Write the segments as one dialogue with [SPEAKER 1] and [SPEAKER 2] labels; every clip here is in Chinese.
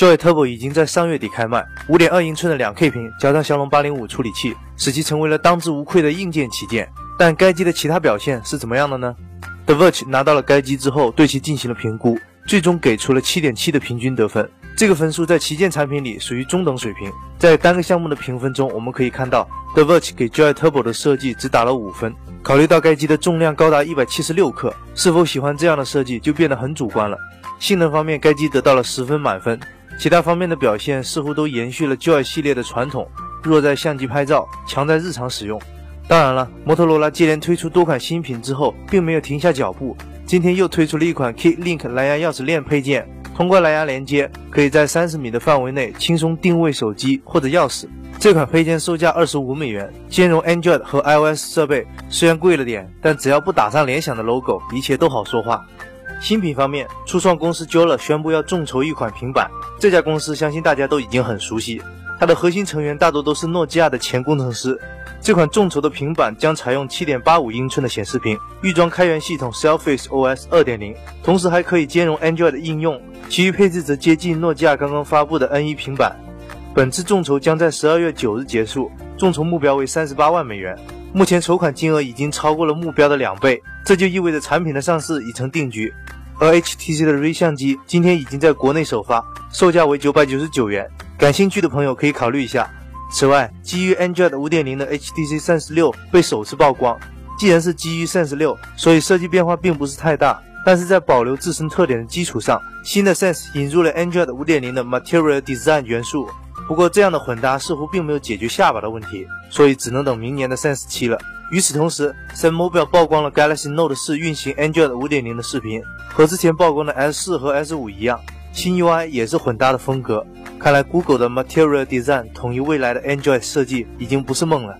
[SPEAKER 1] Joy Turbo 已经在上月底开卖，五点二英寸的两 K 屏加上骁龙八零五处理器，使其成为了当之无愧的硬件旗舰。但该机的其他表现是怎么样的呢？The Verge 拿到了该机之后，对其进行了评估，最终给出了七点七的平均得分。这个分数在旗舰产品里属于中等水平。在单个项目的评分中，我们可以看到 The Verge 给 Joy Turbo 的设计只打了五分。考虑到该机的重量高达一百七十六克，是否喜欢这样的设计就变得很主观了。性能方面，该机得到了十分满分。其他方面的表现似乎都延续了 Joy 系列的传统，弱在相机拍照，强在日常使用。当然了，摩托罗拉接连推出多款新品之后，并没有停下脚步，今天又推出了一款 Key Link 蓝牙钥匙链配件，通过蓝牙连接，可以在三十米的范围内轻松定位手机或者钥匙。这款配件售价二十五美元，兼容 Android 和 iOS 设备，虽然贵了点，但只要不打上联想的 logo，一切都好说话。新品方面，初创公司 Jola 宣布要众筹一款平板。这家公司相信大家都已经很熟悉，它的核心成员大多都是诺基亚的前工程师。这款众筹的平板将采用7.85英寸的显示屏，预装开源系统 Surface OS 2.0，同时还可以兼容 Android 应用。其余配置则接近诺基亚刚刚发布的 N1 平板。本次众筹将在12月9日结束，众筹目标为38万美元。目前筹款金额已经超过了目标的两倍，这就意味着产品的上市已成定局。而 HTC 的 Ray 相机今天已经在国内首发，售价为九百九十九元，感兴趣的朋友可以考虑一下。此外，基于 Android 5.0的 HTC Sense 6被首次曝光。既然是基于 Sense 6，所以设计变化并不是太大，但是在保留自身特点的基础上，新的 Sense 引入了 Android 5.0的 Material Design 元素。不过，这样的混搭似乎并没有解决下巴的问题，所以只能等明年的 Sense 7了。与此同时，Sam Mobile 曝光了 Galaxy Note 4运行 Android 5.0的视频，和之前曝光的 S4 和 S5 一样，新 UI 也是混搭的风格。看来 Google 的 Material Design 统一未来的 Android 设计已经不是梦了。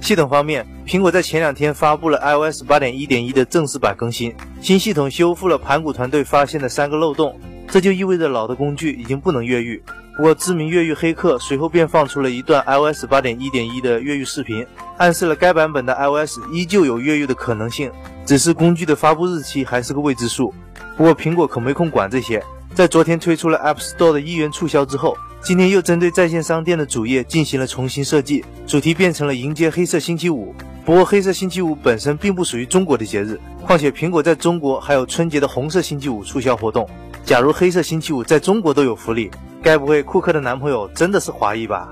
[SPEAKER 1] 系统方面，苹果在前两天发布了 iOS 8.1.1的正式版更新，新系统修复了盘古团队发现的三个漏洞，这就意味着老的工具已经不能越狱。不过，知名越狱黑客随后便放出了一段 iOS 8.1.1的越狱视频，暗示了该版本的 iOS 依旧有越狱的可能性，只是工具的发布日期还是个未知数。不过，苹果可没空管这些。在昨天推出了 App Store 的一元促销之后，今天又针对在线商店的主页进行了重新设计，主题变成了迎接黑色星期五。不过，黑色星期五本身并不属于中国的节日，况且苹果在中国还有春节的红色星期五促销活动。假如黑色星期五在中国都有福利，该不会库克的男朋友真的是华裔吧？